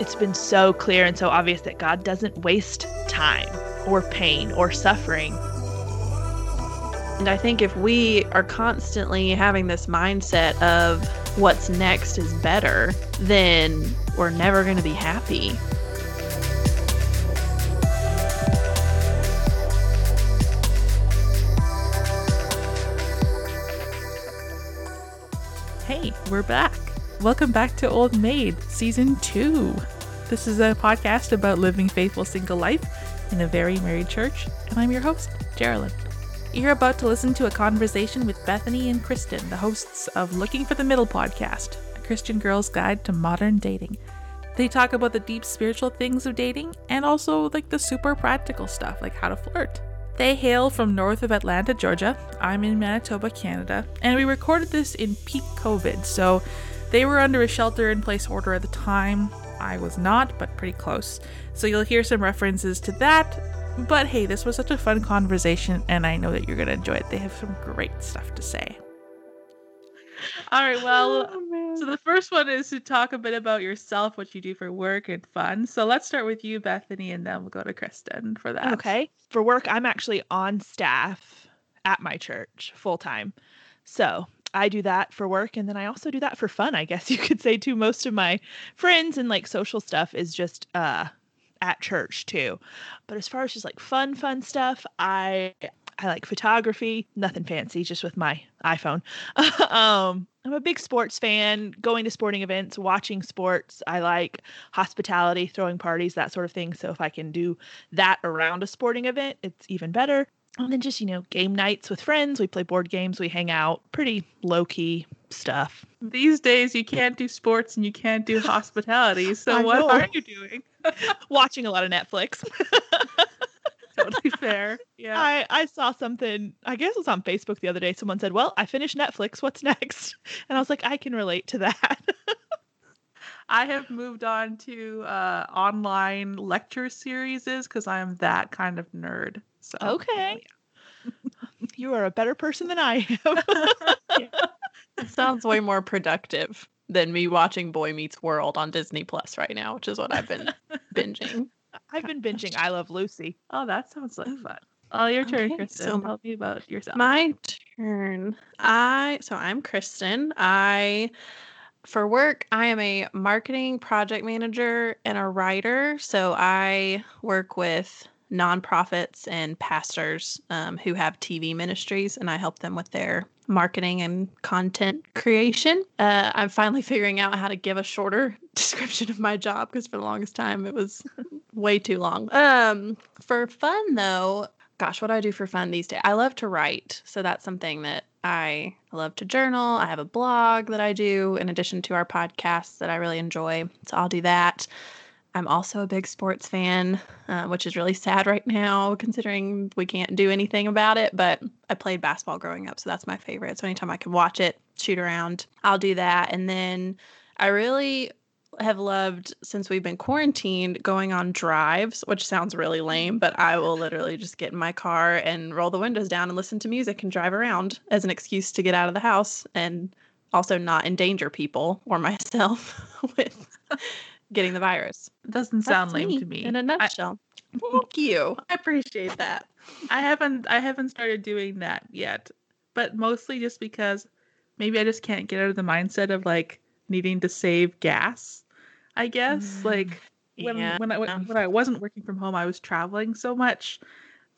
it's been so clear and so obvious that God doesn't waste time or pain or suffering. And I think if we are constantly having this mindset of what's next is better, then we're never going to be happy. Hey, we're back. Welcome back to Old Maid, Season 2. This is a podcast about living faithful single life in a very married church, and I'm your host, Geraldine. You're about to listen to a conversation with Bethany and Kristen, the hosts of Looking for the Middle podcast, a Christian girl's guide to modern dating. They talk about the deep spiritual things of dating and also like the super practical stuff, like how to flirt. They hail from north of Atlanta, Georgia. I'm in Manitoba, Canada, and we recorded this in peak COVID, so they were under a shelter in place order at the time. I was not, but pretty close. So you'll hear some references to that. But hey, this was such a fun conversation, and I know that you're going to enjoy it. They have some great stuff to say. All right, well, Oh, so the first one is to talk a bit about yourself, what you do for work and fun. So let's start with you, Bethany, and then we'll go to Kristen for that. Okay. For work, I'm actually on staff at my church full time. So I do that for work. And then I also do that for fun, I guess you could say, too. Most of my friends and like social stuff is just uh, at church, too. But as far as just like fun, fun stuff, I. I like photography, nothing fancy, just with my iPhone. um, I'm a big sports fan, going to sporting events, watching sports. I like hospitality, throwing parties, that sort of thing. So if I can do that around a sporting event, it's even better. And then just, you know, game nights with friends. We play board games, we hang out, pretty low key stuff. These days, you can't do sports and you can't do hospitality. So what know. are you doing? Watching a lot of Netflix. totally fair. Yeah. I, I saw something, I guess it was on Facebook the other day. Someone said, Well, I finished Netflix. What's next? And I was like, I can relate to that. I have moved on to uh, online lecture series because I am that kind of nerd. So okay. you are a better person than I am. It sounds way more productive than me watching Boy Meets World on Disney Plus right now, which is what I've been binging. I've been binging I Love Lucy. Oh, that sounds like fun. Oh, your turn, Okay, Kristen. so- Tell me about yourself. My turn. I so I'm Kristen. I for work, I am a marketing project manager and a writer. So I work with nonprofits and pastors um, who have TV ministries, and I help them with their marketing and content creation. Uh, I'm finally figuring out how to give a shorter description of my job because for the longest time it was way too long. Um, for fun though, gosh, what do I do for fun these days? I love to write. So that's something that I love to journal. I have a blog that I do in addition to our podcasts that I really enjoy. So I'll do that. I'm also a big sports fan, uh, which is really sad right now considering we can't do anything about it. But I played basketball growing up, so that's my favorite. So anytime I can watch it, shoot around, I'll do that. And then I really have loved since we've been quarantined going on drives, which sounds really lame, but I will literally just get in my car and roll the windows down and listen to music and drive around as an excuse to get out of the house and also not endanger people or myself with getting the virus. doesn't sound That's lame to me. In a nutshell. Thank you. I appreciate that. I haven't I haven't started doing that yet, but mostly just because maybe I just can't get out of the mindset of like needing to save gas. I guess mm, like when Yeah. when I when, when I wasn't working from home, I was traveling so much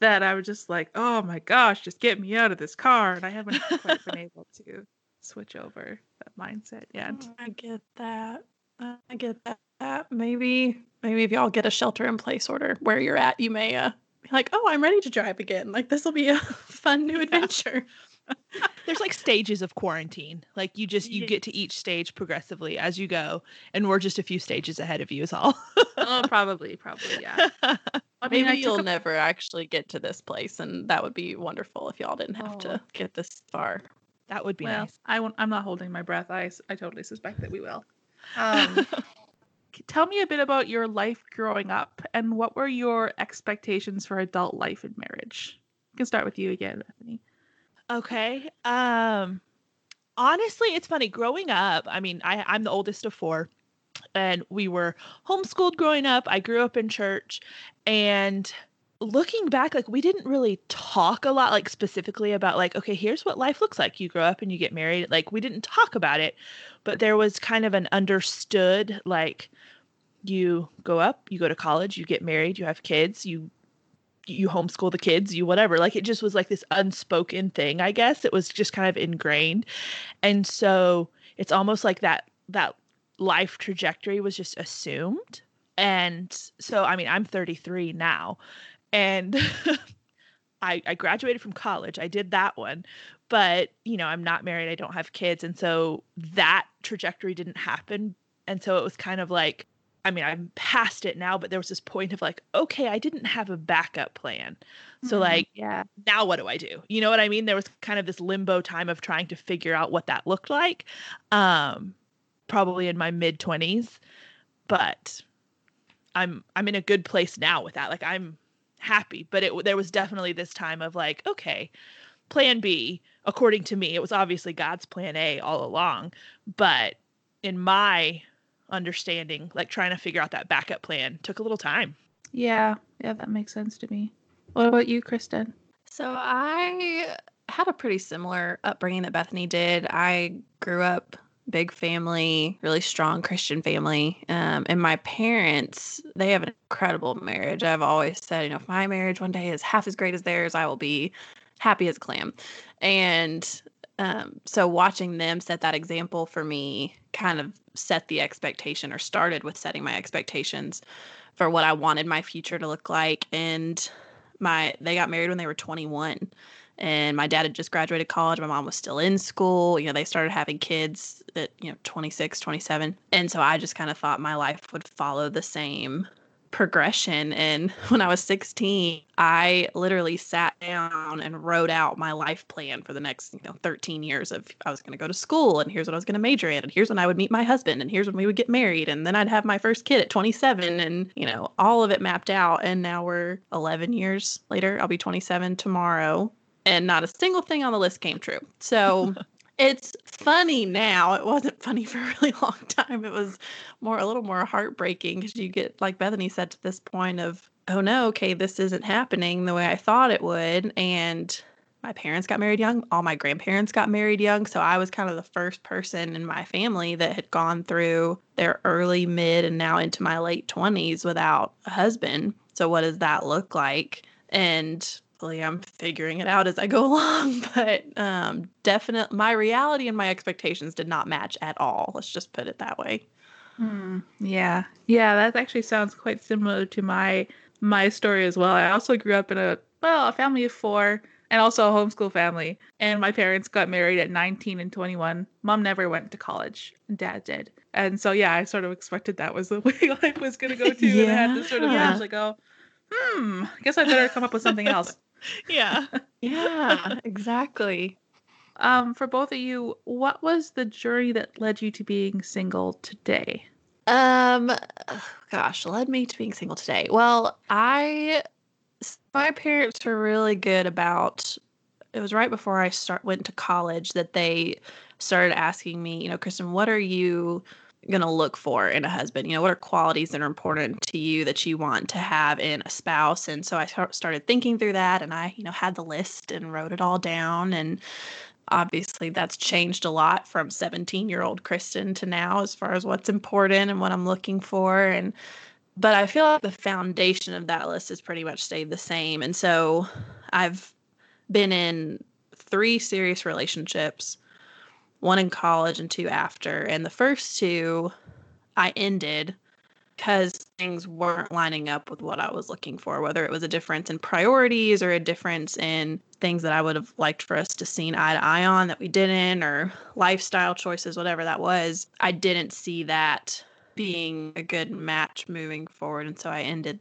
that I was just like, oh my gosh, just get me out of this car, and I haven't quite been able to switch over that mindset yet. Oh, I get that. I get that. That. Maybe maybe if y'all get a shelter in place order where you're at, you may uh be like, oh, I'm ready to drive again. Like this will be a fun new adventure. There's like stages of quarantine. Like you just you get to each stage progressively as you go, and we're just a few stages ahead of you is all. oh, probably, probably, yeah. I mean, Maybe I you'll a- never actually get to this place, and that would be wonderful if y'all didn't have Oh. to get this far. that would be well, nice. I won't, I'm not holding my breath. I, I totally suspect that we will. Um, c- tell me a bit about your life growing up and what were your expectations for adult life and marriage? We can start with you again, Bethany. Okay. Um honestly, it's funny growing up. I mean, I I'm the oldest of four. and we were homeschooled growing up. I grew up in church and looking back like we didn't really talk a lot like specifically about like okay here's what life looks like. You grow up and you get married. Like we didn't talk about it but there was kind of an understood like you go up you go to college you get married you have kids you you homeschool the kids you whatever. Like it just was like this unspoken thing i guess. It was just kind of ingrained. And so it's almost like that that life trajectory was just assumed. And so i mean i'm 33 now and I, I graduated from college. I did that one, but you know, I'm not married. I don't have kids, and so that trajectory didn't happen. And so it was kind of like, I mean, I'm past it now, but there was this point of like, okay, I didn't have a backup plan. So Mhm. like, Yeah. now what do I do? You know what I mean? There was kind of this limbo time of trying to figure out what that looked like. Um, probably in my mid 20s, but I'm I'm in a good place now with that. Like I'm happy, but it there was definitely this time of like, okay, plan B, according to me, it was obviously God's plan A all along, but in my understanding, like trying to figure out that backup plan took a little time. Yeah, yeah, that makes sense to me. What about you, Kristen? So I had a pretty similar upbringing that Bethany did. I grew up big family, really strong Christian family. Um, and my parents, they have an incredible marriage. I've always said, you know, if my marriage one day is half as great as theirs, I will be happy as a clam. And um, so watching them set that example for me kind of set the expectation or started with setting my expectations for what I wanted my future to look like. And my they got married when they were 21 and my dad had just graduated college. My mom was still in school. You know they started having kids at you know 26 27 and so i just kind of thought my life would follow the same progression. And when i was 16 i literally sat down and wrote out my life plan for the next you know 13 years of i was going to go to school and here's what i was going to major in and here's when i would meet my husband and here's when we would get married and then i'd have my first kid at 27 and you know all of it mapped out. And now we're 11 years later i'll be 27 tomorrow and not a single thing on the list came true so it's funny now. It wasn't funny for a really long time. It was more a little more heartbreaking because you get like Bethany said to this point of, oh no, okay, this isn't happening the way I thought it would. And my parents got married young. All my grandparents got married young. So I was kind of the first person in my family that had gone through their early, mid, and now into my late 20s without a husband. So what does that look like? And I'm figuring it out as I go along, but um, definitely my reality and my expectations did not match at all. Let's just put it that way. Hmm. Yeah, yeah, that actually sounds quite similar to my my story as well. I also grew up in a well, a family of four, and also a homeschool family. And my parents got married at 19 and 21. Mom never went to college, dad did. And so yeah, I sort of expected that was the way life was going to go too. And I had to sort of Yeah. eventually go, hmm, I guess I better come up with something else. Yeah. Yeah, exactly. Um, for both of you, what was the journey that led you to being single today? Um, gosh, led me to being single today. Well, I, my parents were really good about. It was right before I start went to college that they started asking me, you know, Kristen, what are you gonna look for in a husband? You know, what are qualities that are important to you that you want to have in a spouse? And so I started thinking through that, and I, you know, had the list and wrote it all down and obviously that's changed a lot from 17 year old kristen to now as far as what's important and what i'm looking for and but i feel like the foundation of that list has pretty much stayed the same and so i've been in three serious relationships one in college and two after and the first two i ended because things weren't lining up with what I was looking for, whether it was a difference in priorities or a difference in things that I would have liked for us to seen eye to eye on that we didn't, or lifestyle choices, whatever that was. I didn't see that being a good match moving forward. And so I ended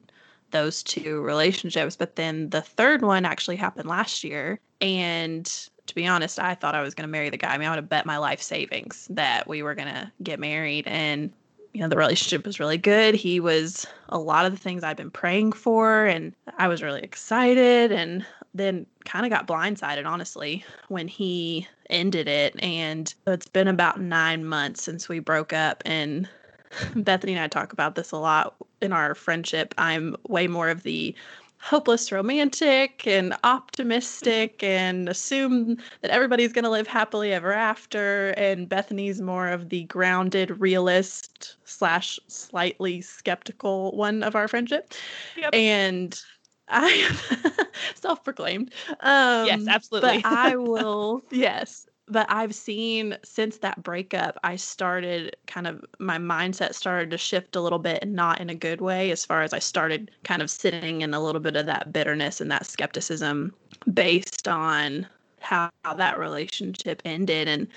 those two relationships. But then the third one actually happened last year. And to be honest, I thought I was going to marry the guy. I mean, I would have bet my life savings that we were going to get married. And you know the relationship was really good he was a lot of the things i'd been praying for and i was really excited and then kind of got blindsided honestly when he ended it and it's been about nine months since we broke up and Bethany and I talk about this a lot in our friendship. I'm way more of the hopeless romantic and optimistic and assume that everybody's going to live happily ever after and bethany's more of the grounded realist slash slightly skeptical one of our friendship Yep. and i self-proclaimed um Yes, absolutely. but i will yes but I've seen since that breakup, I started kind of my mindset started to shift a little bit and not in a good way, as far as I started kind of sitting in a little bit of that bitterness and that skepticism based on how, that relationship ended. And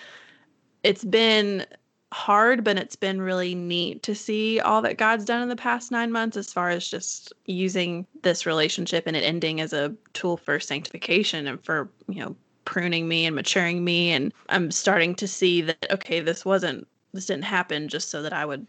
it's been hard, but it's been really neat to see all that God's done in the past nine months as far as just using this relationship and it ending as a tool for sanctification and for, you know, pruning me and maturing me and i'm starting to see that okay this wasn't this didn't happen just so that i would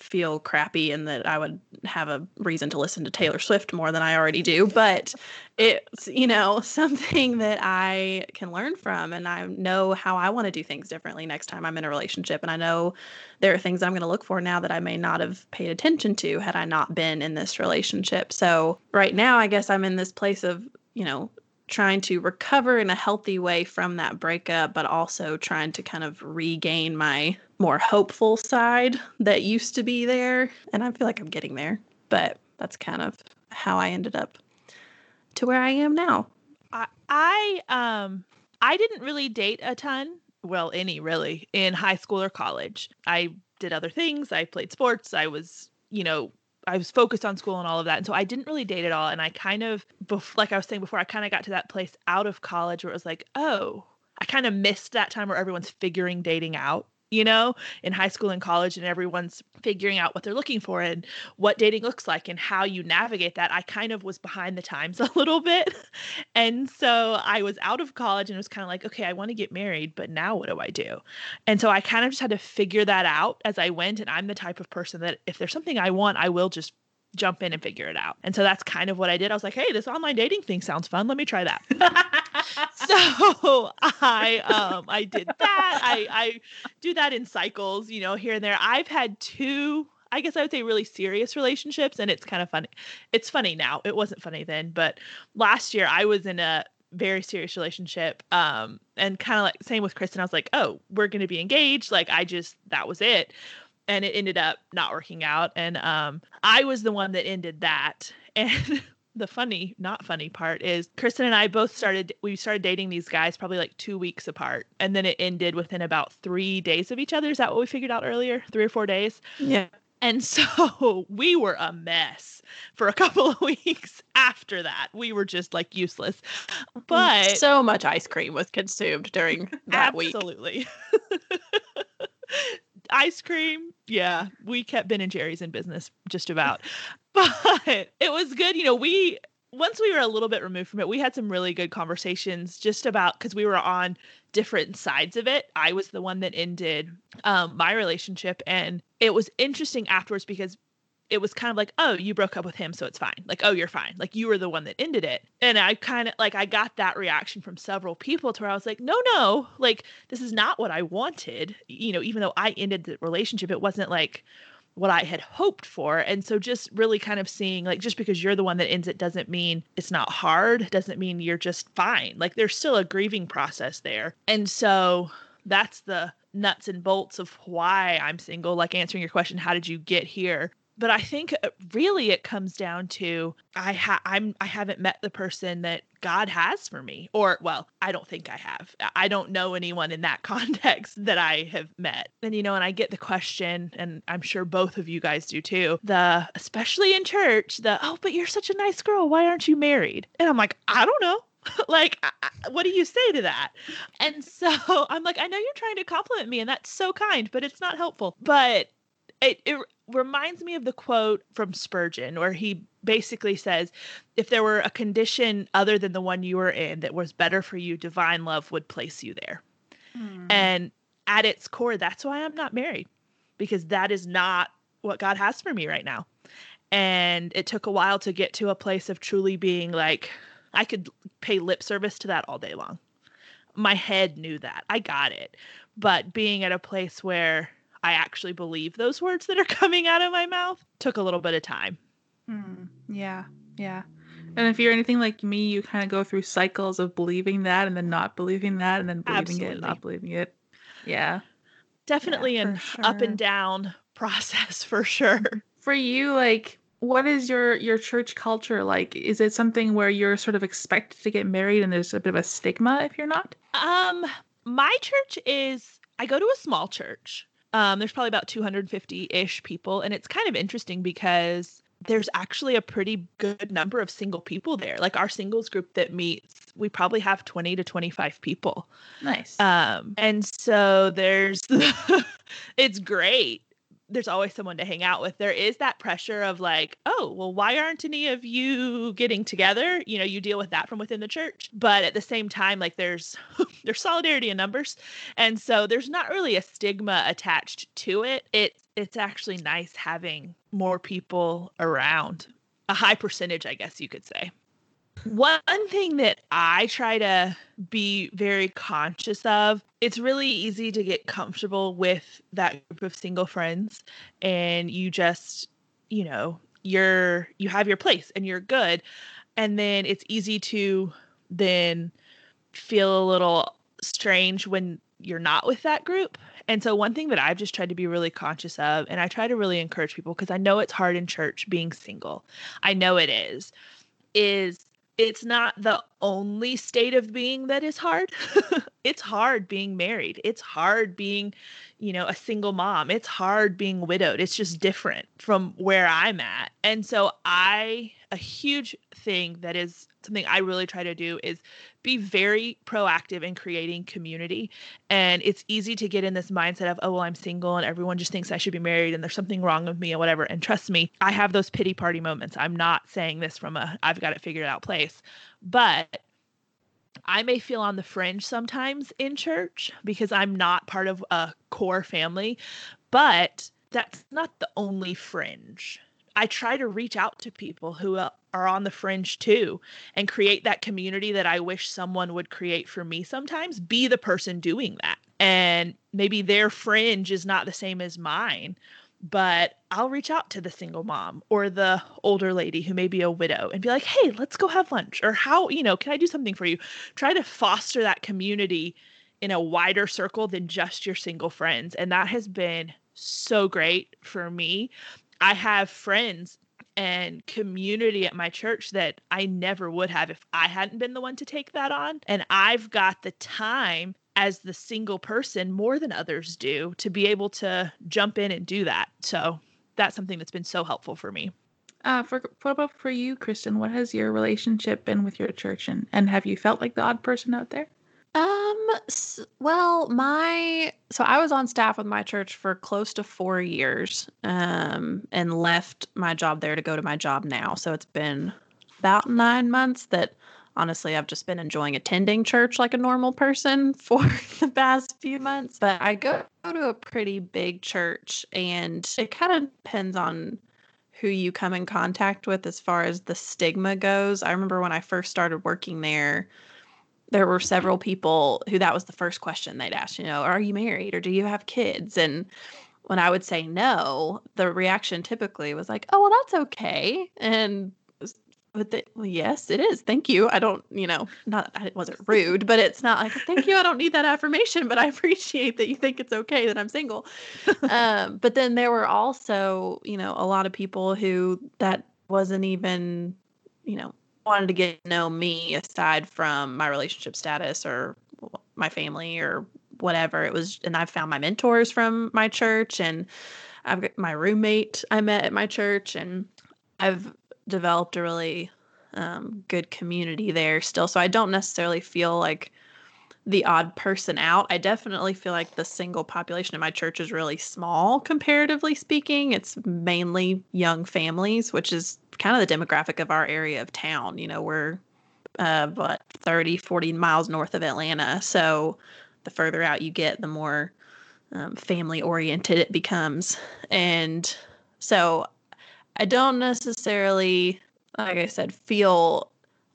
feel crappy and that i would have a reason to listen to taylor swift more than i already do. But it's you know something that i can learn from and i know how i want to do things differently next time i'm in a relationship. And i know there are things i'm going to look for now that i may not have paid attention to had i not been in this relationship. So right now i guess i'm in this place of you know trying to recover in a healthy way from that breakup, but also trying to kind of regain my more hopeful side that used to be there. And I feel like I'm getting there, but that's kind of how I ended up to where I am now. I, I um I didn't really date a ton, well, any really, in high school or college. I did other things. I played sports. I was, you know, I was focused on school and all of that. And so I didn't really date at all. And I kind of, bef- like I was saying before, I kind of got to that place out of college where it was like, oh, I kind of missed that time where everyone's figuring dating out, you know, in high school and college, and everyone's figuring out what they're looking for and what dating looks like and how you navigate that. I kind of was behind the times a little bit. And so I was out of college and was kind of like, okay, I want to get married, but now what do I do? And so I kind of just had to figure that out as I went. And I'm the type of person that if there's something I want, I will just jump in and figure it out. And so that's kind of what I did. I was like, hey, this online dating thing sounds fun. Let me try that. so I um I did that. I I do that in cycles, you know, here and there. I've had two I guess I would say really serious relationships and it's kind of funny. It's funny now. It wasn't funny then, but last year I was in a very serious relationship um and kind of like same with Kristen I was like, "Oh, we're going to be engaged." Like I just that was it and it ended up not working out and um i was the one that ended that and the funny not funny part is kristen and i both started we started dating these guys probably like two weeks apart and then it ended within about three days of each other is that what we figured out earlier three or four days Yeah. and so we were a mess for a couple of weeks after that we were just like useless but so much ice cream was consumed during that week. Absolutely. Ice cream. Yeah, we kept Ben and Jerry's in business just about. But it was good. You know, we once we were a little bit removed from it, we had some really good conversations just about because we were on different sides of it. I was the one that ended um, my relationship, and it was interesting afterwards because it was kind of like, oh, you broke up with him, so it's fine. Like, oh, you're fine. Like, you were the one that ended it. And I kind of like, I got that reaction from several people to where I was like, no, no, like, this is not what I wanted. You know, even though I ended the relationship, it wasn't like what I had hoped for. And so just really kind of seeing like, just because you're the one that ends it doesn't mean it's not hard, doesn't mean you're just fine. Like, there's still a grieving process there. And so that's the nuts and bolts of why I'm single. Like, answering your question, how did you get here? But I think uh, really it comes down to I ha- I'm I haven't met the person that God has for me or well I don't think I have. I don't know anyone in that context that I have met. And you know and I get the question and I'm sure both of you guys do too the especially in church the oh but you're such a nice girl. Why aren't you married? And I'm like I don't know. Like what do you say to that? And so i'm like i know you're trying to compliment me and that's so kind but it's not helpful. But it, it reminds me of the quote from spurgeon where he basically says if there were a condition other than the one you were in that was better for you divine love would place you there hmm. and at its core that's why i'm not married because that is not what god has for me right now and it took a while to get to a place of truly being like I could pay lip service to that all day long. My head knew that. I got it. But being at a place where I actually believe those words that are coming out of my mouth took a little bit of time. Hmm. Yeah. Yeah. And if you're anything like me, you kind of go through cycles of believing that and then not believing that and then believing Absolutely. it, not believing it. Yeah. Definitely Yeah, an for up and down process for sure. For you, like, what is your your church culture like? Is it something where you're sort of expected to get married and there's a bit of a stigma if you're not? Um, my church is I go to a small church. Um, there's probably about 250-ish people, and it's kind of interesting because there's actually a pretty good number of single people there. Like our singles group that meets, we probably have 20 to 25 people. Nice. Um, and so there's it's great. There's always someone to hang out with. There is that pressure of like, oh, well, why aren't any of you getting together? You know, you deal with that from within the church. But at the same time, like there's there's solidarity in numbers. And so there's not really a stigma attached to it. It's it's actually nice having more people around. A high percentage, I guess you could say. One thing that I try to be very conscious of, it's really easy to get comfortable with that group of single friends and you just, you know, you're you have your place and you're good. And then it's easy to then feel a little strange when you're not with that group. And so one thing that I've just tried to be really conscious of and I try to really encourage people because I know it's hard in church being single. I know it is. Is it's not the only state of being that is hard. it's hard being married. It's hard being, you know, a single mom. It's hard being widowed. It's just different from where I'm at. And so I a huge thing that is something I really try to do is be very proactive in creating community. And it's easy to get in this mindset of, oh, well, I'm single and everyone just thinks I should be married and there's something wrong with me or whatever. And trust me, I have those pity party moments. I'm not saying this from a I've got it figured out place, but I may feel on the fringe sometimes in church because I'm not part of a core family, but that's not the only fringe. I try to reach out to people who uh, are on the fringe too and create that community that I wish someone would create for me sometimes. Be the person doing that. And maybe their fringe is not the same as mine, but I'll reach out to the single mom or the older lady who may be a widow and be like, hey, let's go have lunch. Or how, you know, can I do something for you? Try to foster that community in a wider circle than just your single friends. And that has been so great for me. I have friends and community at my church that I never would have if I hadn't been the one to take that on. And I've got the time as the single person more than others do to be able to jump in and do that. So that's something that's been so helpful for me. Uh, for what about for you, Kristen? What has your relationship been with your church, and and have you felt like the odd person out there? Um, well, my so I was on staff with my church for close to 4 years. Um, and left my job there to go to my job now. So it's been about 9 months that honestly I've just been enjoying attending church like a normal person for the past few months. But I go to a pretty big church and it kind of depends on who you come in contact with as far as the stigma goes. I remember when I first started working there, there were several people who that was the first question they'd ask, you know, are you married or do you have kids? And when I would say no, the reaction typically was like, oh, well, that's okay. And but the, well, yes, it is. Thank you. I don't, you know, not, it wasn't rude, but it's not like, thank you. I don't need that affirmation, but I appreciate that you think it's okay that I'm single. um, but then there were also, you know, a lot of people who that wasn't even, you know, wanted to get to know me aside from my relationship status or my family or whatever. It was and i found my mentors from my church and i've got my roommate i met at my church and i've developed a really um, good community there still. So i don't necessarily feel like the odd person out. I definitely feel like the single population in my church is really small comparatively speaking. It's mainly young families which is kind of the demographic of our area of town. You know we're uh, what 30 40 miles north of atlanta. So the further out you get the more um, family oriented it becomes. And so i don't necessarily like i said feel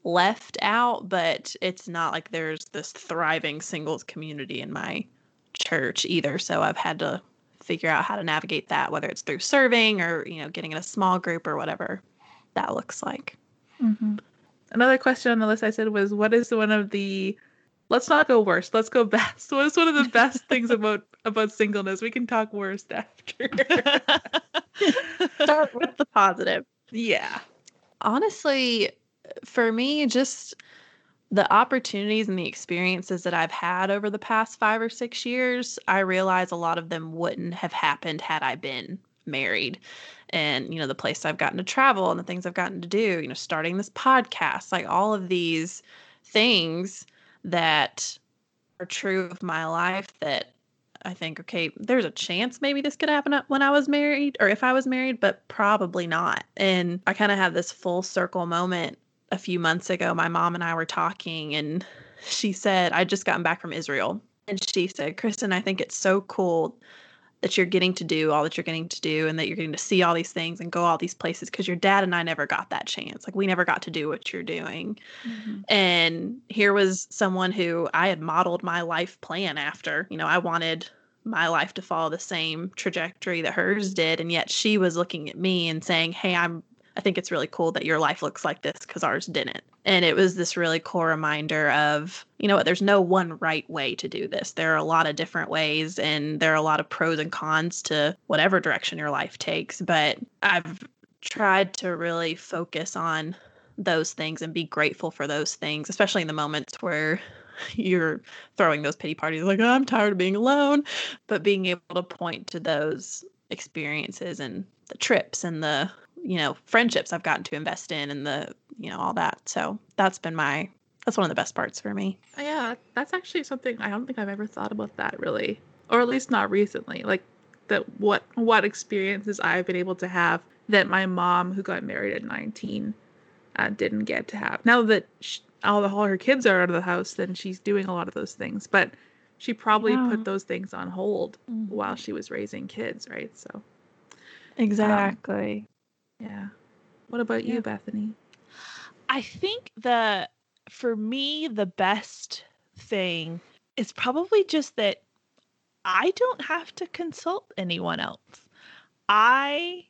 left out but it's not like there's this thriving singles community in my church either so i've had to figure out how to navigate that, whether it's through serving or, you know, getting in a small group or whatever that looks like. Mm-hmm. Another question on the list I said was, what is one of the let's not go worst let's go best what is one of the best things about about singleness we can talk worst after Start with the positive. yeah Honestly, for me, just the opportunities and the experiences that I've had over the past five or six years, I realize a lot of them wouldn't have happened had I been married. And, you know, the place I've gotten to travel and the things I've gotten to do, you know, starting this podcast, like all of these things that are true of my life that I think, okay, there's a chance maybe this could happen when I was married or if I was married, but probably not. And I kind of had this full circle moment a few months ago. My mom and I were talking, and she said, I just gotten back from Israel. And she said, Kristen, I think it's so cool that you're getting to do all that you're getting to do and that you're getting to see all these things and go all these places because your dad and I never got that chance. Like we never got to do what you're doing. Mm-hmm. And here was someone who I had modeled my life plan after. You know, I wanted my life to follow the same trajectory that hers did and yet she was looking at me and saying, "Hey, I'm I think it's really cool that your life looks like this because ours didn't." And it was this really cool reminder of, you know what, there's no one right way to do this. There are a lot of different ways and there are a lot of pros and cons to whatever direction your life takes, but I've tried to really focus on those things and be grateful for those things, especially in the moments where you're throwing those pity parties like, oh, I'm tired of being alone. But being able to point to those experiences and the trips and the, you know, friendships I've gotten to invest in and the, you know, all that. So that's been my, that's one of the best parts for me. yeah that's actually something i don't think i've ever thought about that really or at least not recently like that what what experiences i've been able to have that my mom who got married at 19 uh, didn't get to have now that she, all, the, all her kids are out of the house then she's doing a lot of those things but she probably Yeah. put those things on hold Mhm. while she was raising kids right so Exactly. yeah what about Yeah. you bethany I think the for me the best thing is probably just that I don't have to consult anyone else. I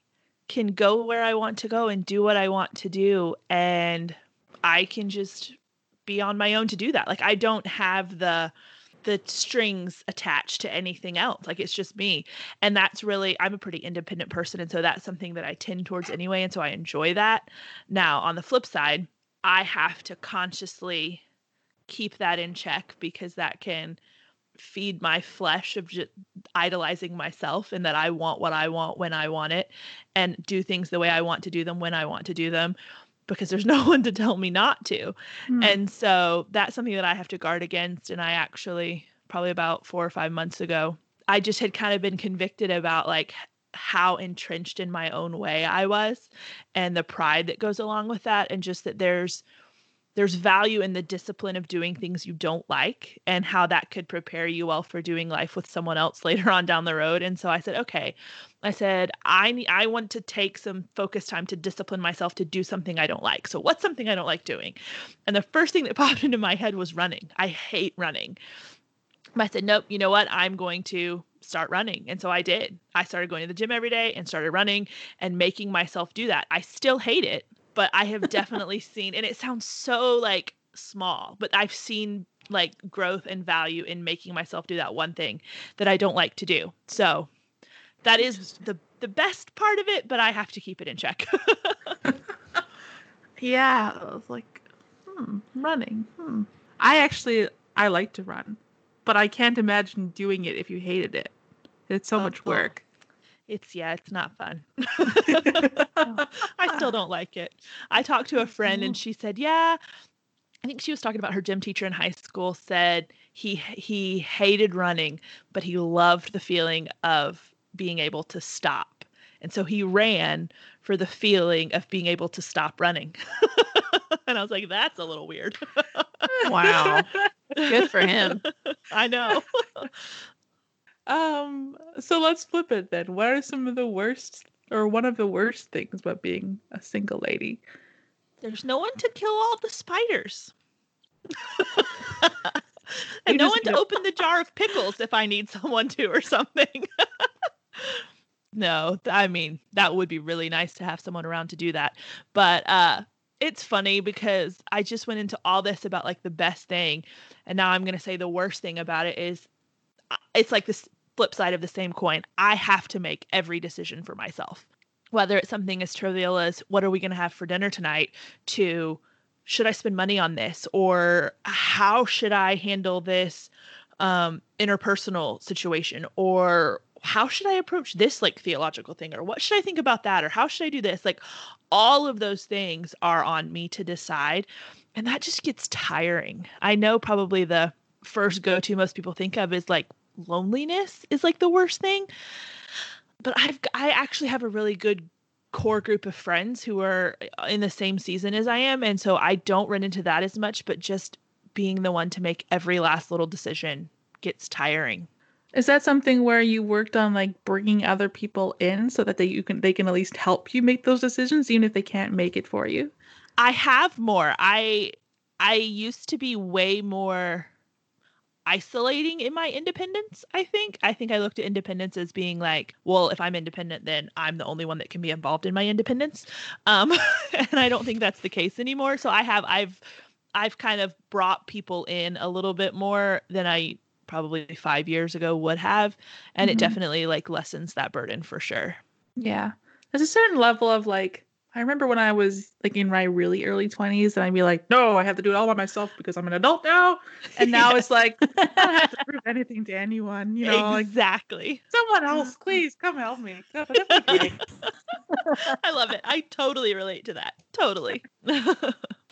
can go where I want to go and do what I want to do and I can just be on my own to do that. Like I don't have the the strings attached to anything else. Like it's just me. And that's really I'm a pretty independent person and so that's something that I tend towards anyway and so I enjoy that. Now, on the flip side, I have to consciously keep that in check because that can feed my flesh of just idolizing myself and that I want what I want when I want it and do things the way I want to do them when I want to do them because there's no one to tell me not to. Hmm. And so that's something that I have to guard against. And I actually, probably about four or five months ago, I just had kind of been convicted about like how entrenched in my own way I was and the pride that goes along with that. And just that there's, there's value in the discipline of doing things you don't like and how that could prepare you well for doing life with someone else later on down the road. And so I said, okay, I said, I need, I want to take some focus time to discipline myself to do something I don't like. So what's something I don't like doing? And the first thing that popped into my head was running. I hate running. I said, nope, you know what? I'm going to start running. And so I did. I started going to the gym every day and started running and making myself do that. I still hate it, but I have definitely seen, and it sounds so like small, but I've seen like growth and value in making myself do that one thing that I don't like to do. So that is the the best part of it, but I have to keep it in check. Yeah, I was like, hmm, running. Hmm. I actually I like to run, but I can't imagine doing it if you hated it. It's so Oh, much work. It's yeah, it's not fun. I still don't like it. I talked to a friend and mm-hmm. she said, "Yeah, I think she was talking about her gym teacher in high school said he he hated running, but he loved the feeling of being able to stop. And so he ran for the feeling of being able to stop running." and I was like, "That's a little weird." Wow. Good for him. I know. Um, so let's flip it then. What are some of the worst or one of the worst things about being a single lady? There's no one to kill all the spiders. And no one to open the jar of pickles if I need someone to or something. no, I mean, that would be really nice to have someone around to do that. But uh it's funny because I just went into all this about like the best thing and now I'm going to say the worst thing about it is uh, it's like this flip side of the same coin. I have to make every decision for myself. Whether it's something as trivial as what are we going to have for dinner tonight to should I spend money on this or how should I handle this um interpersonal situation or how should I approach this like theological thing or what should I think about that or how should I do this like all of those things are on me to decide and that just gets tiring. I know probably the first go to most people think of is like loneliness is like the worst thing. But I've I actually have a really good core group of friends who are uh, in the same season as I am and so I don't run into that as much but just being the one to make every last little decision gets tiring. Is that something where you worked on like bringing other people in so that they you can they can at least help you make those decisions even if they can't make it for you? I have more. I I used to be way more isolating in my independence, I think. I think I looked at independence as being like, well, if I'm independent, then I'm the only one that can be involved in my independence. Um and I don't think that's the case anymore. So I have I've I've kind of brought people in a little bit more than I probably 5 years ago would have, and Mhm. it definitely like lessens that burden for sure. Yeah. There's a certain level of like I remember when I was like in my really early 20s and I'd be like, "No, I have to do it all by myself because I'm an adult now." And now Yeah. it's like I don't have to prove anything to anyone, you know, like exactly. someone else, please come help me. That'd be great. I love it. I totally relate to that. Totally.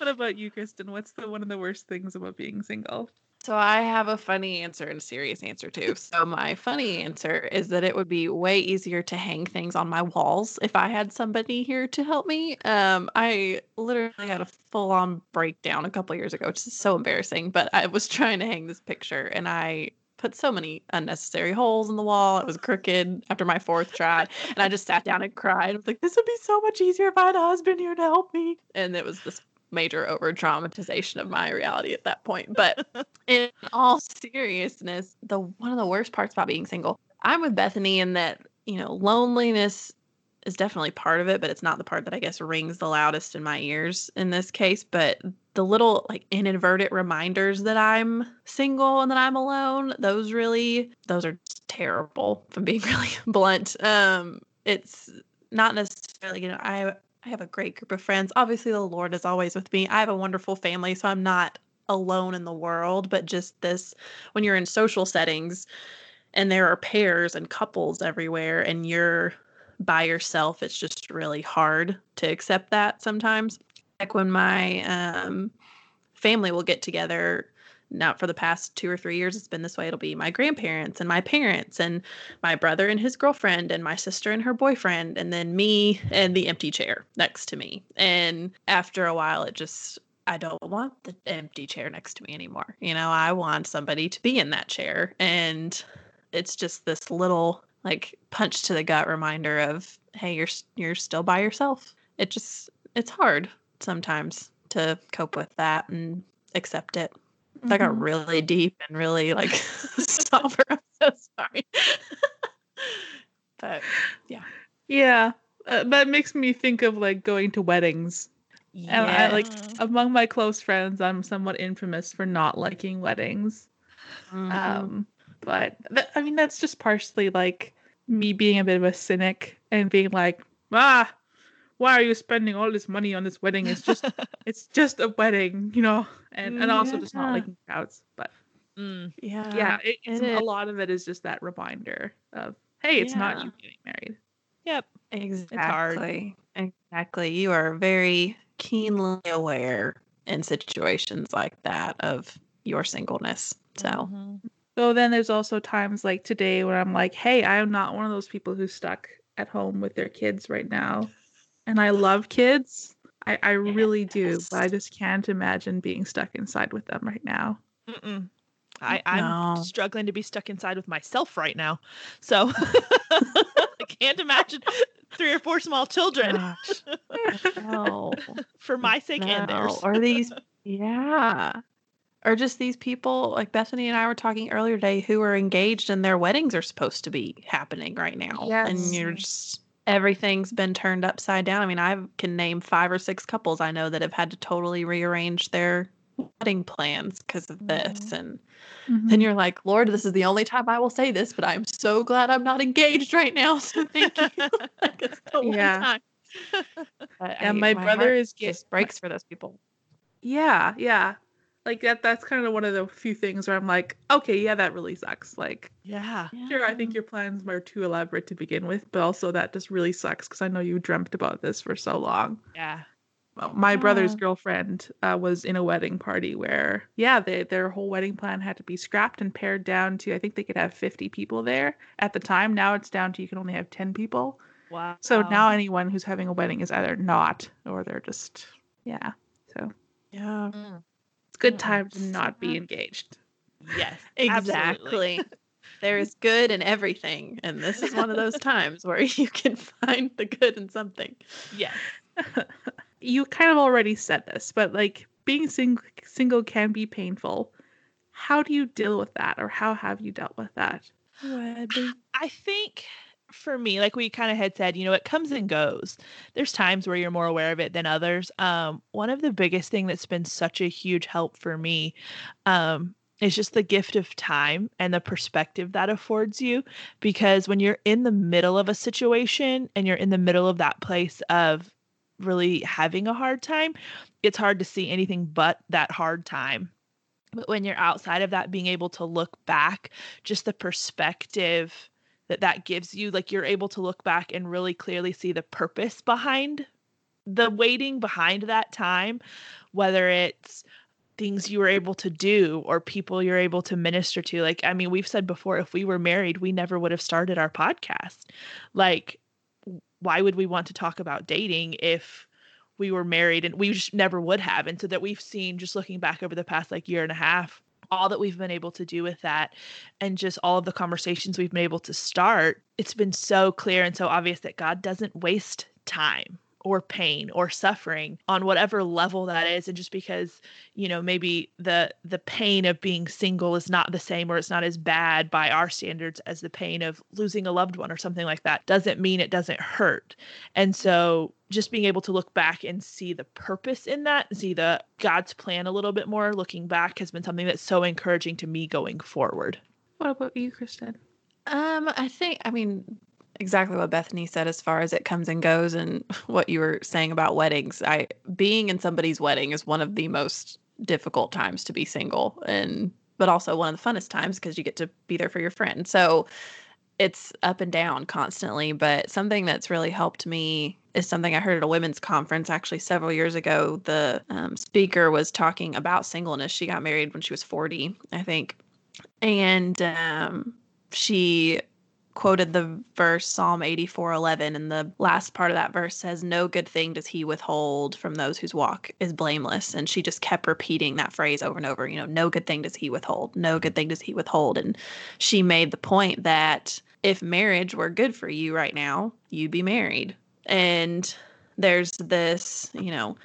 What about you, Kristen? What's the one of the worst things about being single? So I have a funny answer and a serious answer too. So my funny answer is that it would be way easier to hang things on my walls if I had somebody here to help me. Um, I literally had a full-on breakdown a couple years ago, which is so embarrassing. But I was trying to hang this picture, and I put so many unnecessary holes in the wall. It was crooked after my fourth try, and I just sat down and cried. I was like, "This would be so much easier if I had a husband here to help me." And it was this major over dramatization of my reality at that point. But in all seriousness, the one of the worst parts about being single, I'm with Bethany in that, you know, loneliness is definitely part of it, but it's not the part that I guess rings the loudest in my ears in this case. But the little like inadvertent reminders that I'm single and that I'm alone, those really those are terrible, if I'm being really blunt. Um, it's not necessarily, you know, I I have a great group of friends. Obviously, the Lord is always with me. I have a wonderful family, so I'm not alone in the world, but just this when you're in social settings and there are pairs and couples everywhere and you're by yourself, it's just really hard to accept that sometimes. Like when my um, family will get together, now for the past two or three years, it's been this way. It'll be my grandparents and my parents and my brother and his girlfriend and my sister and her boyfriend and then me and the empty chair next to me. And after a while it just I don't want the empty chair next to me anymore. You know, I want somebody to be in that chair and it's just this little like punch to the gut reminder of hey, you're you're still by yourself. It just it's hard sometimes to cope with that and accept it. That got Mhm. really deep and really like somber. I'm so sorry. but Yeah. Uh, that makes me think of like going to weddings. And I, like, Among my close friends, I'm somewhat infamous for not liking weddings. mhm. Um, but th- I mean, that's just partially like me being a bit of a cynic and being like, ah, why are you spending all this money on this wedding? It's just, it's just a wedding, you know, and and also just not Yeah. liking crowds. But Mm. yeah, yeah, it, it's, it a lot of it is just that reminder of, hey, it's not you getting married. Yep. exactly. Exactly. You are very keenly aware in situations like that of your singleness. So Mhm. So then there's also times like today where I'm like, hey, I am not one of those people who's stuck at home with their kids right now. And I love kids. I, I really do, but I just can't imagine being stuck inside with them right now. Mm-mm. I, I'm No. struggling to be stuck inside with myself right now. So I can't imagine three or four small children no. for my sake and No, theirs. Are these, yeah. or just these people like Bethany and I were talking earlier today who are engaged and their weddings are supposed to be happening right now. And Yes. you're just everything's been turned upside down. I mean, I can name five or six couples I know that have had to totally rearrange their wedding plans because of this. And Mhm. then you're like, Lord, this is the only time I will say this, but I'm so glad I'm not engaged right now. So thank you. like it's the Yeah. time. But Yeah, I- my heart brother is just breaks for those people. Yeah, yeah. Like that that's kind of one of the few things where I'm like, okay, yeah, that really sucks. Like, Yeah. sure, I think your plans were too elaborate to begin with, but also that just really sucks because I know you dreamt about this for so long. Yeah. Well, My brother's girlfriend uh, was in a wedding party where, yeah, they, their whole wedding plan had to be scrapped and pared down to, I think they could have 50 people there at the time. Now it's down to you can only have 10 people. Wow. So now anyone who's having a wedding is either not or they're just, yeah. So Yeah. It's a good oh, time to not be engaged. Yes. Exactly. there is good in everything. And this is one of those times where you can find the good in something. Yes. you kind of already said this, but like being sing- single can be painful. How do you deal with that, or how have you dealt with that? I think for me, like we kind of had said, you know, it comes and goes. There's times where you're more aware of it than others. Um, one of the biggest thing that's been such a huge help for me um, is just the gift of time and the perspective that affords you. Because when you're in the middle of a situation and you're in the middle of that place of really having a hard time, it's hard to see anything but that hard time. But when you're outside of that, being able to look back, just the perspective that that gives you like you're able to look back and really clearly see the purpose behind the waiting behind that time whether it's things you were able to do or people you're able to minister to. Like i mean we've said before if we were married we never would have started our podcast. Like why would we want to talk about dating if we were married and we just never would have? And so that we've seen just looking back over the past like year and a half all that we've been able to do with that and just all of the conversations we've been able to start it's been so clear and so obvious that god doesn't waste time or pain or suffering on whatever level that is and just because you know maybe the the pain of being single is not the same or it's not as bad by our standards as the pain of losing a loved one or something like that doesn't mean it doesn't hurt and so just being able to look back and see the purpose in that see the god's plan a little bit more looking back has been something that's so encouraging to me going forward What about you, Kristen? Um, I think I mean exactly what Bethany said as far as it comes and goes and what you were saying about weddings. I being in somebody's wedding is one of the most difficult times to be single and but also one of the funnest times because you get to be there for your friend. So it's up and down constantly, but something that's really helped me is something I heard at a women's conference actually several years ago. The um, speaker was talking about singleness. She got married when she was 40, I think. And um, she quoted the verse Psalm 84:11 and the last part of that verse says no good thing does he withhold from those whose walk is blameless. And she just kept repeating that phrase over and over you know no good thing does he withhold. No good thing does he withhold. And she made the point that if marriage were good for you right now you'd be married. And there's this you know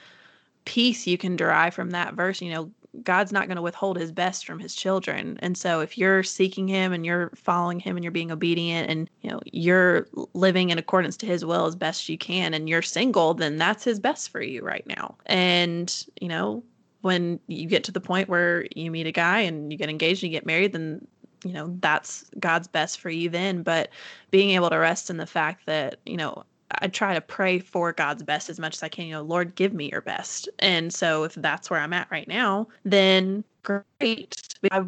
peace you can derive from that verse you know God's not going to withhold his best from his children. And so if you're seeking him and you're following him and you're being obedient and you know you're living in accordance to his will as best you can and you're single, then that's his best for you right now. And you know, when you get to the point where you meet a guy and you get engaged and you get married, then you know that's God's best for you then, but being able to rest in the fact that, you know, I try to pray for God's best as much as I can. You know, Lord, give me your best. And so if that's where I'm at right now, then great. I,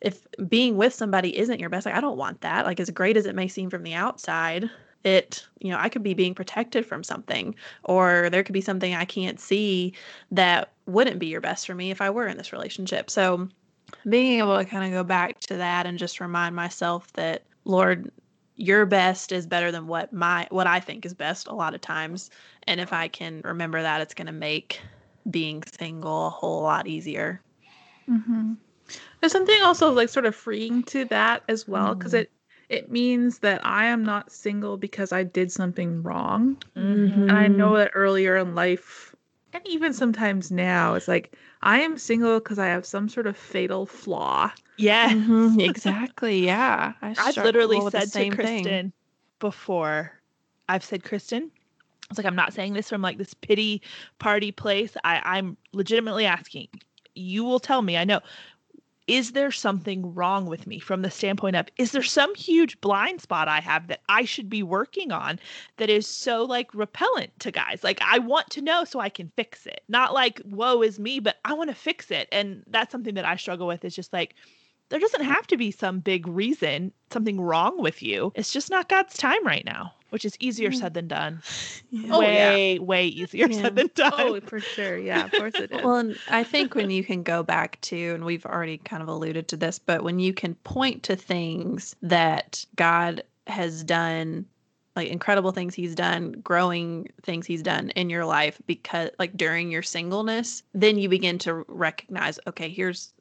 if being with somebody isn't your best, like I don't want that. Like as great as it may seem from the outside, it, you know, I could be being protected from something, or there could be something I can't see that wouldn't be your best for me if I were in this relationship. So being able to kind of go back to that and just remind myself that, Lord, your best is better than what my what I think is best a lot of times. And if I can remember that, it's going to make being single a whole lot easier. Mm-hmm. There's something also like sort of freeing to that as well because Mhm. it it means that I am not single because I did something wrong. Mm-hmm. And I know that earlier in life, And even sometimes now, it's like I am single because I have some sort of fatal flaw. Yeah. Mhm, exactly. Yeah. I I've literally said to same thing. Kristen before, I've said, Kristen, it's like, I'm not saying this from like this pity party place. I, I'm legitimately asking. You will tell me, I know. Is there something wrong with me from the standpoint of, is there some huge blind spot I have that I should be working on that is so like repellent to guys? Like, I want to know so I can fix it. Not like, woe is me, but I want to fix it. And that's something that I struggle with is just like, there doesn't have to be some big reason, something wrong with you. It's just not God's time right now, which is easier Mm. said than done. Yeah. Oh, yeah. way, way easier Yeah. said than done. Oh, for sure. Yeah, of course it is. Well, and I think when you can go back to, and we've already kind of alluded to this, but when you can point to things that God has done, like incredible things He's done, growing things He's done in your life, because like during your singleness, then you begin to recognize, okay, here's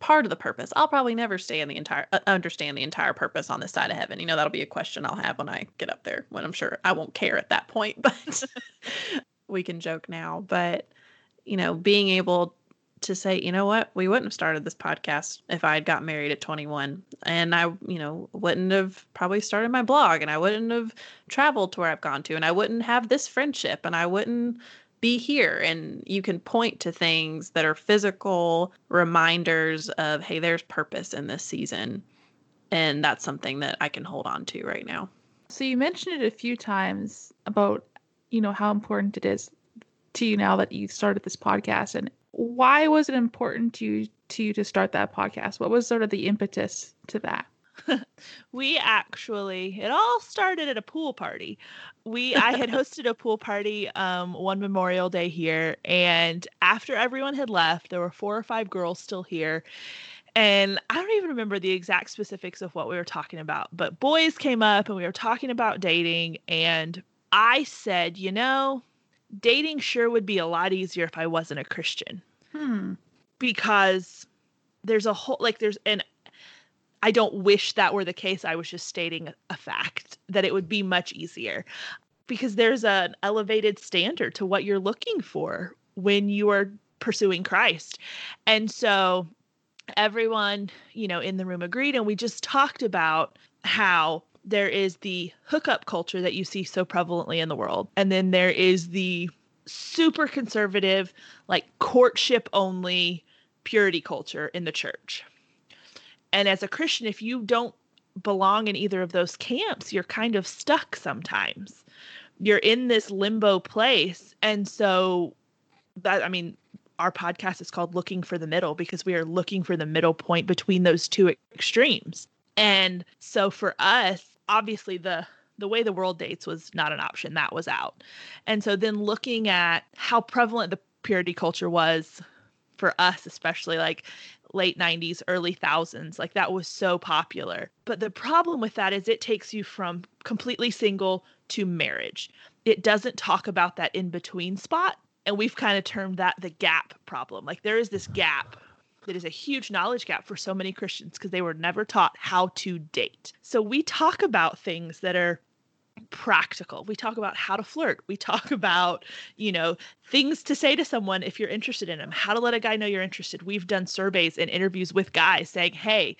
part of the purpose. I'll probably never stay in the entire uh, understand the entire purpose on this side of heaven. You know, that'll be a question I'll have when I get up there. When I'm sure I won't care at that point, but we can joke now. But you know, being able to say, you know what, we wouldn't have started this podcast if I had got married at 21, and I, you know, wouldn't have probably started my blog, and I wouldn't have traveled to where I've gone to, and I wouldn't have this friendship, and I wouldn't be here and you can point to things that are physical reminders of hey there's purpose in this season and that's something that i can hold on to right now So you mentioned it a few times about, you know, how important it is to you now that you started this podcast and why was it important to you to you to start that podcast? What was sort of the impetus to that? we actually it all started at a pool party. We i had hosted a pool party um one memorial day here and after everyone had left there were four or five girls still here. And i don't even remember the exact specifics of what we were talking about but boys came up and we were talking about dating and i said you know dating sure would be a lot easier if i wasn't a christian. Hmm. because there's a whole like there's and I don't wish that were the case. I was just stating a fact that it would be much easier because there's an elevated standard to what you're looking for when you are pursuing Christ. And so everyone, you know, in the room agreed and we just talked about how there is the hookup culture that you see so prevalently in the world. And then there is the super conservative, like courtship only purity culture in the church. And as a Christian, if you don't belong in either of those camps, you're kind of stuck sometimes. You're in this limbo place. And so that, I mean, our podcast is called Looking for the Middle because we are looking for the middle point between those two extremes. And so for us, obviously the the way the world dates was not an option. That was out. And so then looking at how prevalent the purity culture was for us, especially like late 90s, early thousands, like that was so popular. But the problem with that is it takes you from completely single to marriage. It doesn't talk about that in between spot. And we've kind of termed that the gap problem. Like there is this gap that is a huge knowledge gap for so many Christians because they were never taught how to date. So we talk about things that are practical. We talk about how to flirt. We talk about, you know, things to say to someone if you're interested in them, how to let a guy know you're interested. We've done surveys and interviews with guys saying, hey,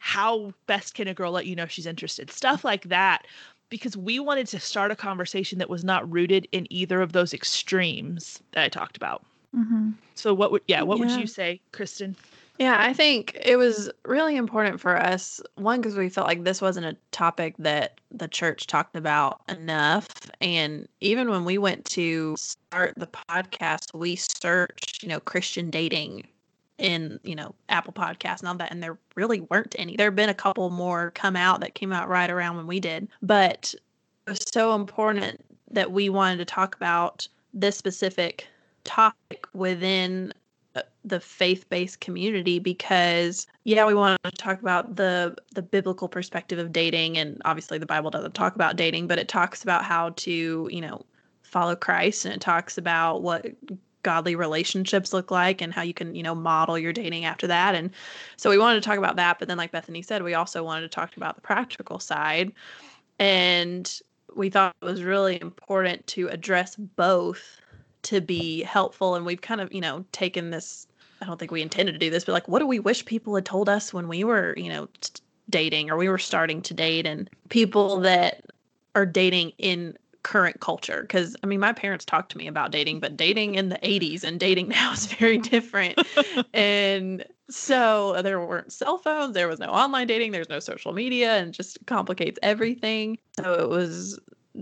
how best can a girl let you know she's interested? Stuff like that. Because we wanted to start a conversation that was not rooted in either of those extremes that I talked about. Mm-hmm. So what would yeah, what would you say, Kristen? Yeah, I think it was really important for us. One, because we felt like this wasn't a topic that the church talked about enough. And even when we went to start the podcast, we searched, you know, Christian dating in, you know, Apple Podcasts and all that. And there really weren't any. There have been a couple more come out that came out right around when we did. But it was so important that we wanted to talk about this specific topic within Uh, the faith-based community because yeah we want to talk about the the biblical perspective of dating and obviously the bible doesn't talk about dating but it talks about how to you know follow christ and it talks about what godly relationships look like and how you can you know model your dating after that and so we wanted to talk about that but then like bethany said we also wanted to talk about the practical side and we thought it was really important to address both to be helpful and we've kind of, you know, taken this I don't think we intended to do this, but like what do we wish people had told us when we were, you know, dating or we were starting to date and people that are dating in current culture? Because i mean my parents talked to me about dating but dating in the 80s and dating now is very different. And so there weren't cell phones there was no online dating there's no social media and just complicates everything. So it was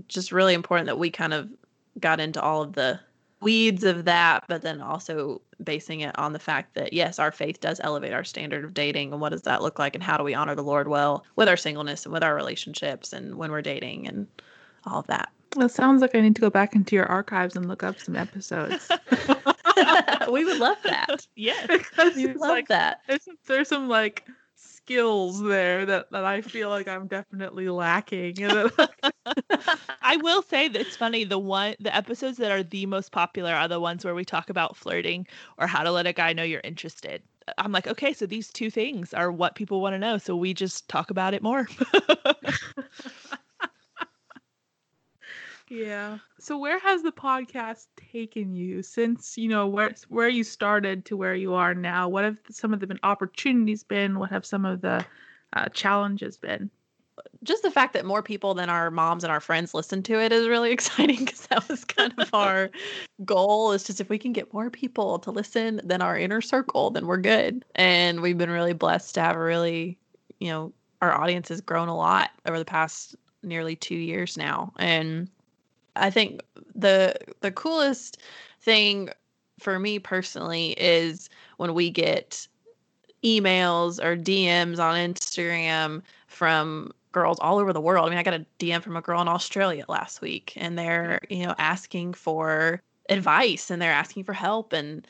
just really important that we kind of got into all of the weeds of that, but then also basing it on the fact that yes, our faith does elevate our standard of dating and what does that look like and how do we honor the Lord well with our singleness and with our relationships and when we're dating and all of that. Well, it sounds like I need to go back into your archives and look up some episodes. we would love that. Yes. because We would love like that. there's some, there's some like skills there that, that I feel like I'm definitely lacking. And I will say that it's funny. The one, the episodes that are the most popular are the ones where we talk about flirting or how to let a guy know you're interested. I'm like, okay, so these two things are what people want to know. So we just talk about it more. yeah. So where has the podcast taken you since you know where where you started to where you are now? What have some of the opportunities been? What have some of the uh, challenges been? just the fact that more people than our moms and our friends listen to it is really exciting because that was kind of our goal is just if we can get more people to listen than our inner circle then we're good and we've been really blessed to have a really you know our audience has grown a lot over the past nearly two years now and i think the the coolest thing for me personally is when we get emails or dms on instagram from girls all over the world. I mean, I got a DM from a girl in Australia last week, and they're mm. you know asking for advice and they're asking for help and.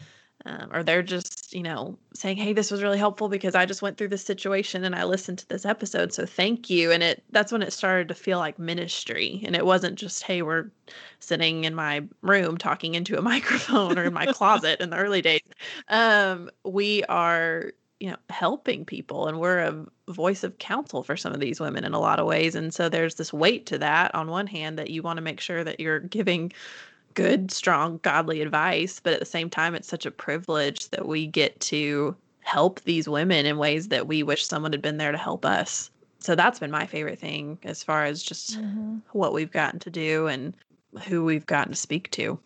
Um, or they're just, you know, saying, "Hey, this was really helpful because I just went through this situation and I listened to this episode, so thank you." And it that's when it started to feel like ministry, and it wasn't just, "Hey, we're sitting in my room talking into a microphone or in my closet in the early days." Um, we are you know helping people and we're a voice of counsel for some of these women in a lot of ways and so there's this weight to that on one hand that you want to make sure that you're giving good strong godly advice but at the same time it's such a privilege that we get to help these women in ways that we wish someone had been there to help us so that's been my favorite thing as far as just mm-hmm. what we've gotten to do and who we've gotten to speak to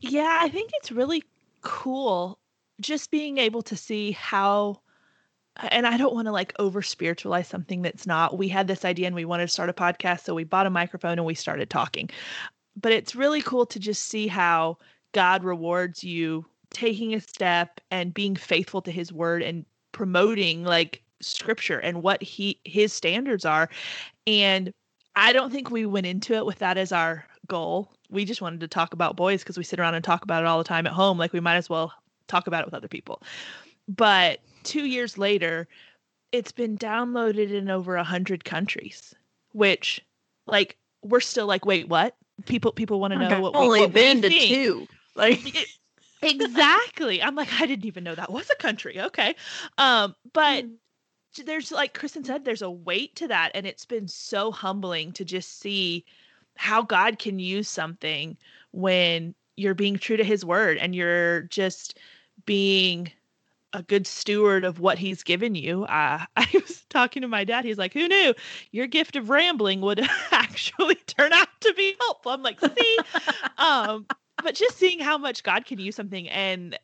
Yeah, I think it's really cool just being able to see how and I don't want to like over spiritualize something that's not. We had this idea and we wanted to start a podcast, so we bought a microphone and we started talking. But it's really cool to just see how God rewards you taking a step and being faithful to his word and promoting like scripture and what he his standards are. And I don't think we went into it with that as our goal. We just wanted to talk about boys because we sit around and talk about it all the time at home. Like we might as well talk about it with other people. But two years later, it's been downloaded in over a hundred countries, which like we're still like, wait, what? People people want to know Okay. what we- only what been to think. two like It- exactly. I'm like, I didn't even know that was a country. Okay. Um, but there's like Kristen said, there's a weight to that. And it's been so humbling to just see how God can use something when you're being true to his word and you're just being a good steward of what he's given you. Uh, I was talking to my dad. He's like, Who knew your gift of rambling would actually turn out to be helpful? I'm like, See, um, but just seeing how much God can use something and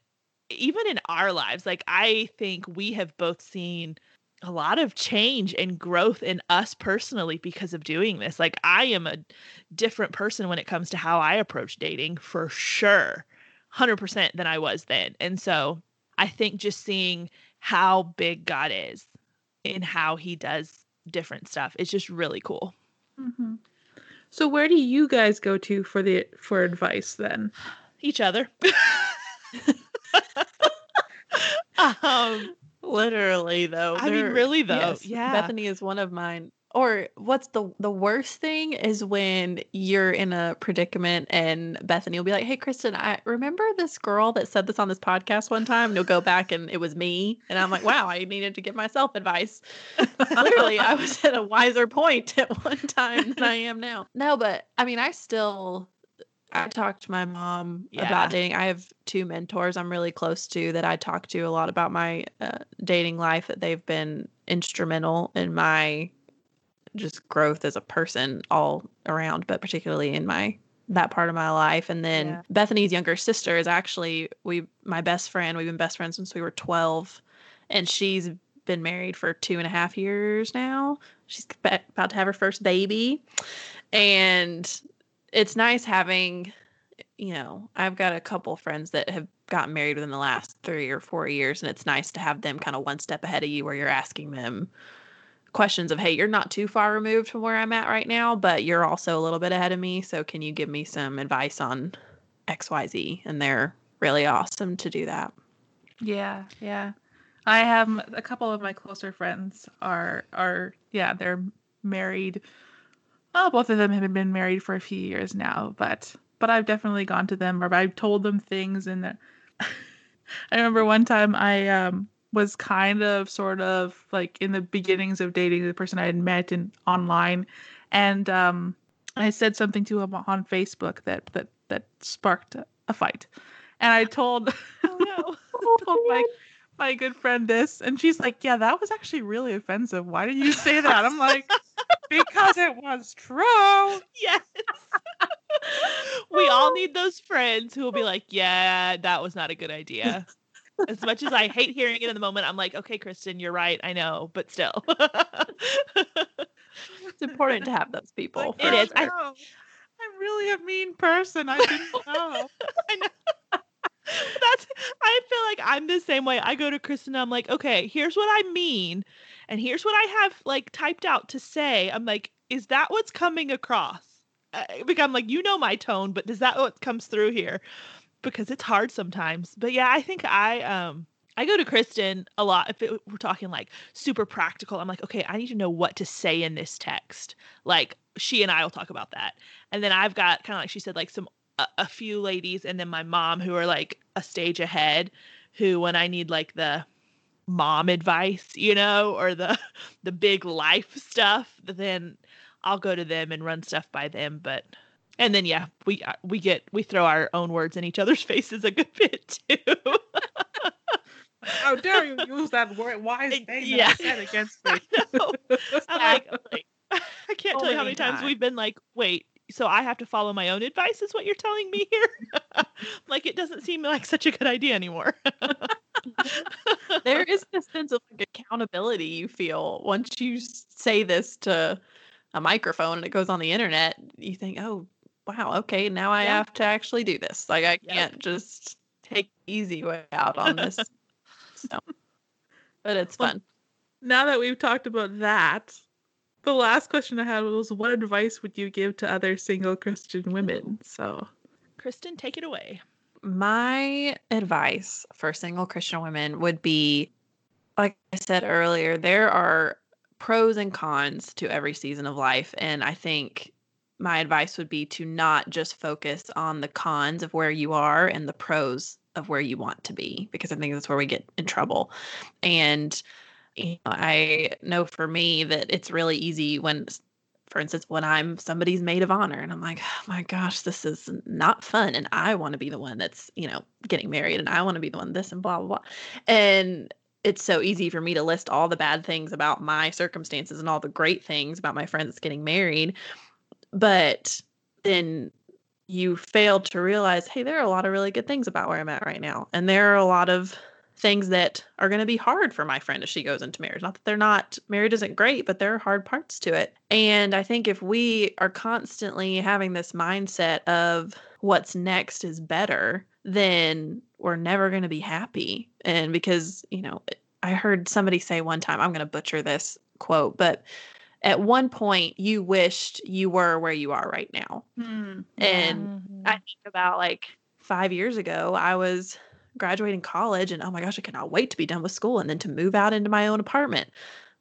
even in our lives, like I think we have both seen a lot of change and growth in us personally because of doing this. Like I am a different person when it comes to how I approach dating for sure. 100% than I was then. And so I think just seeing how big God is and how he does different stuff is just really cool. Mm-hmm. So where do you guys go to for the for advice then? Each other. um Literally though. I mean, really, though, yes, yeah. Bethany is one of mine. Or what's the the worst thing is when you're in a predicament and Bethany will be like, "Hey, Kristen, I remember this girl that said this on this podcast one time." And you'll go back and it was me, and I'm like, "Wow, I needed to give myself advice." Literally, I was at a wiser point at one time than I am now. No, but I mean, I still I talked to my mom Yeah. about dating. I have two mentors I'm really close to that I talk to a lot about my uh, dating life. That they've been instrumental in my just growth as a person all around, but particularly in my that part of my life. And then Yeah. Bethany's younger sister is actually we my best friend. We've been best friends since we were 12, and she's been married for two and a half years now. She's about to have her first baby, and it's nice having you know i've got a couple friends that have gotten married within the last three or four years and it's nice to have them kind of one step ahead of you where you're asking them questions of hey you're not too far removed from where i'm at right now but you're also a little bit ahead of me so can you give me some advice on xyz and they're really awesome to do that Yeah, yeah. I have a couple of my closer friends are are yeah, they're married. Well, both of them have been married for a few years now, but but I've definitely gone to them or I've told them things and they're- I remember one time I um was kind of sort of like in the beginnings of dating the person I had met in online and um I said something to him on Facebook that that that sparked a, fight. And I told Oh no. told my my good friend this, and she's like, "Yeah, that was actually really offensive. Why did you say that?" I'm like, "Because it was true." yes. we all need those friends who will be like, yeah, that was not a good idea. As much as I hate hearing it in the moment, I'm like, okay, Kristen, you're right. I know, but still. it's important to have those people It is. I- know. I'm really a mean person. I didn't know. I know. That's I feel like I'm the same way. I go to Kristen I'm like, okay, here's what I mean, and here's what I have like typed out to say. I'm like, is that what's coming across? Uh, because I'm like, you know my tone, but does that what comes through here? Because it's hard sometimes. But yeah, I think I um I go to Kristen a lot if it, we're talking like super practical. I'm like, okay, I need to know what to say in this text. Like she and I will talk about that. And then I've got kind of like she said, like some a, a few ladies and then my mom who are like a stage ahead who when i need like the mom advice you know or the the big life stuff then i'll go to them and run stuff by them but and then yeah we uh, we get we throw our own words in each other's faces a good bit too How dare you use that word wise Ex- thing yeah. that said against me? know. i'm like, like i can't So tell you how many times. we've been like wait so i have to follow my own advice is what you're telling me here like it doesn't seem like such a good idea anymore there is this sense of like accountability you feel once you say this to a microphone and it goes on the internet you think oh wow okay now i Yeah. have to actually do this like i Yep. can't just take the easy way out on this so but it's Well, fun now that we've talked about that, the last question I had was what advice would you give to other single Christian women? So kristen take it away My advice for single Christian women would be like I said earlier, there are pros and cons to every season of life. And I think my advice would be to not just focus on the cons of where you are and the pros of where you want to be, because I think that's where we get in trouble. And you know, I know for me that it's really easy when for instance, when I'm somebody's maid of honor and I'm like, oh my gosh, this is not fun. And I want to be the one that's, you know, getting married and I want to be the one this and blah, blah, blah. And it's so easy for me to list all the bad things about my circumstances and all the great things about my friends getting married. But then you fail to realize, hey, there are a lot of really good things about where I'm at right now. And there are a lot of things that are going to be hard for my friend if she goes into marriage. Not that they're not, marriage isn't great, but there are hard parts to it. And I think if we are constantly having this mindset of what's next is better, then we're never going to be happy. And because, you know, I heard somebody say one time, I'm going to butcher this quote, but at one point you wished you were where you are right now. hmm, And I think about like five years ago, I was graduating college and oh my gosh, I cannot wait to be done with school and then to move out into my own apartment.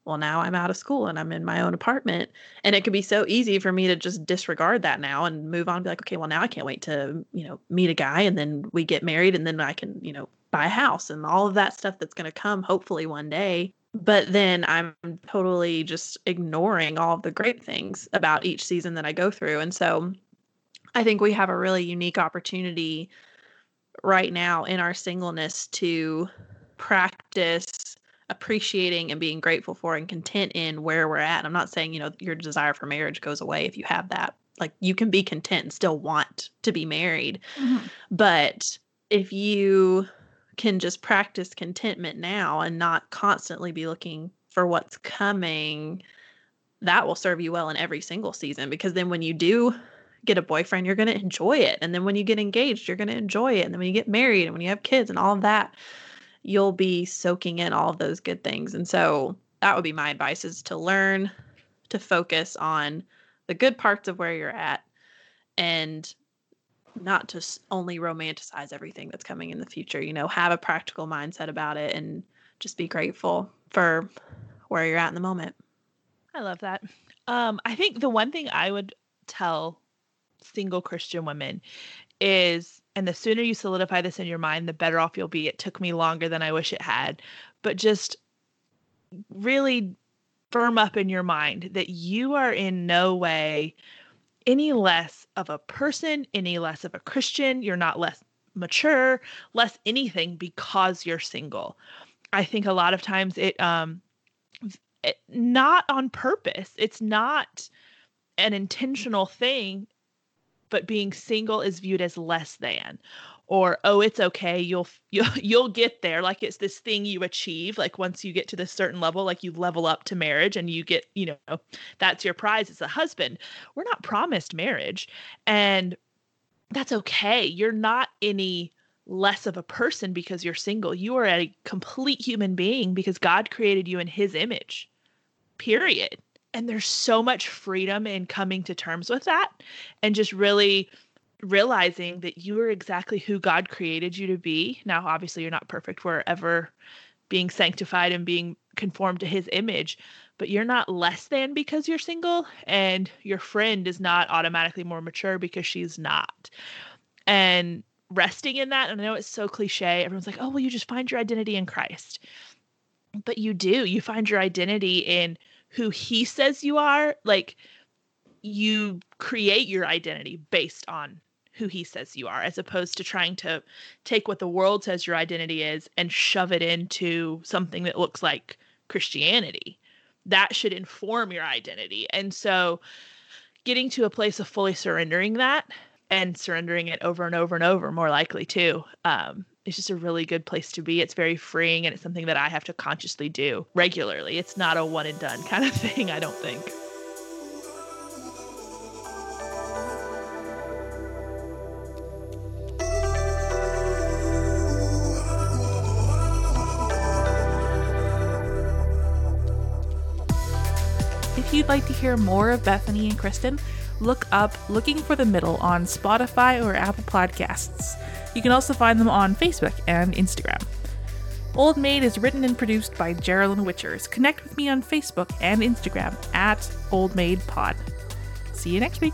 Well, now I'm out of school and I'm in my own apartment. And it could be so easy for me to just disregard that now and move on and be like, okay, well, now I can't wait to, you know, meet a guy and then we get married and then I can, you know, buy a house and all of that stuff that's going to come hopefully one day. But then I'm totally just ignoring all of the great things about each season that I go through. And so I think we have a really unique opportunity right now in our singleness to practice appreciating and being grateful for and content in where we're at. I'm not saying, you know, your desire for marriage goes away if you have that. Like you can be content and still want to be married. Mm-hmm. But if you can just practice contentment now and not constantly be looking for what's coming, that will serve you well in every single season because then when you do get a boyfriend, you're going to enjoy it. And then when you get engaged, you're going to enjoy it. And then when you get married and when you have kids and all of that, you'll be soaking in all of those good things. And so that would be my advice is to learn to focus on the good parts of where you're at and not to only romanticize everything that's coming in the future. You know, have a practical mindset about it and just be grateful for where you're at in the moment. I love that. Um, I think the one thing I would tell single Christian women is, and the sooner you solidify this in your mind, the better off you'll be. It took me longer than I wish it had, but just really firm up in your mind that you are in no way any less of a person, any less of a Christian. You're not less mature, less anything because you're single. I think a lot of times it um it, not on purpose. It's not an intentional thing, but being single is viewed as less than or oh it's okay you'll you'll you'll get there like it's this thing you achieve like once you get to this certain level like you level up to marriage and you get you know that's your prize as a husband. We're not promised marriage and that's okay you're not any less of a person because you're single you are a complete human being because god created you in his image period and there's so much freedom in coming to terms with that and just really realizing that you are exactly who God created you to be. Now, obviously, you're not perfect. We're ever being sanctified and being conformed to his image, but you're not less than because you're single, and your friend is not automatically more mature because she's not. And resting in that, and I know it's so cliche, everyone's like, oh, well, you just find your identity in Christ. But you do. You find your identity in who he says you are. Like, you create your identity based on who he says you are, as opposed to trying to take what the world says your identity is and shove it into something that looks like Christianity. That should inform your identity. And so getting to a place of fully surrendering that and surrendering it over and over and over, more likely too, um, it's just a really good place to be. It's very freeing and it's something that I have to consciously do regularly. It's not a one and done kind of thing, I don't think. Like to hear more of Bethany and Kristen, look up Looking for the Middle on Spotify or Apple Podcasts. You can also find them on Facebook and Instagram. Old Maid is written and produced by Geraldine Witchers. Connect with me on Facebook and Instagram at Old Maid Pod. See you next week.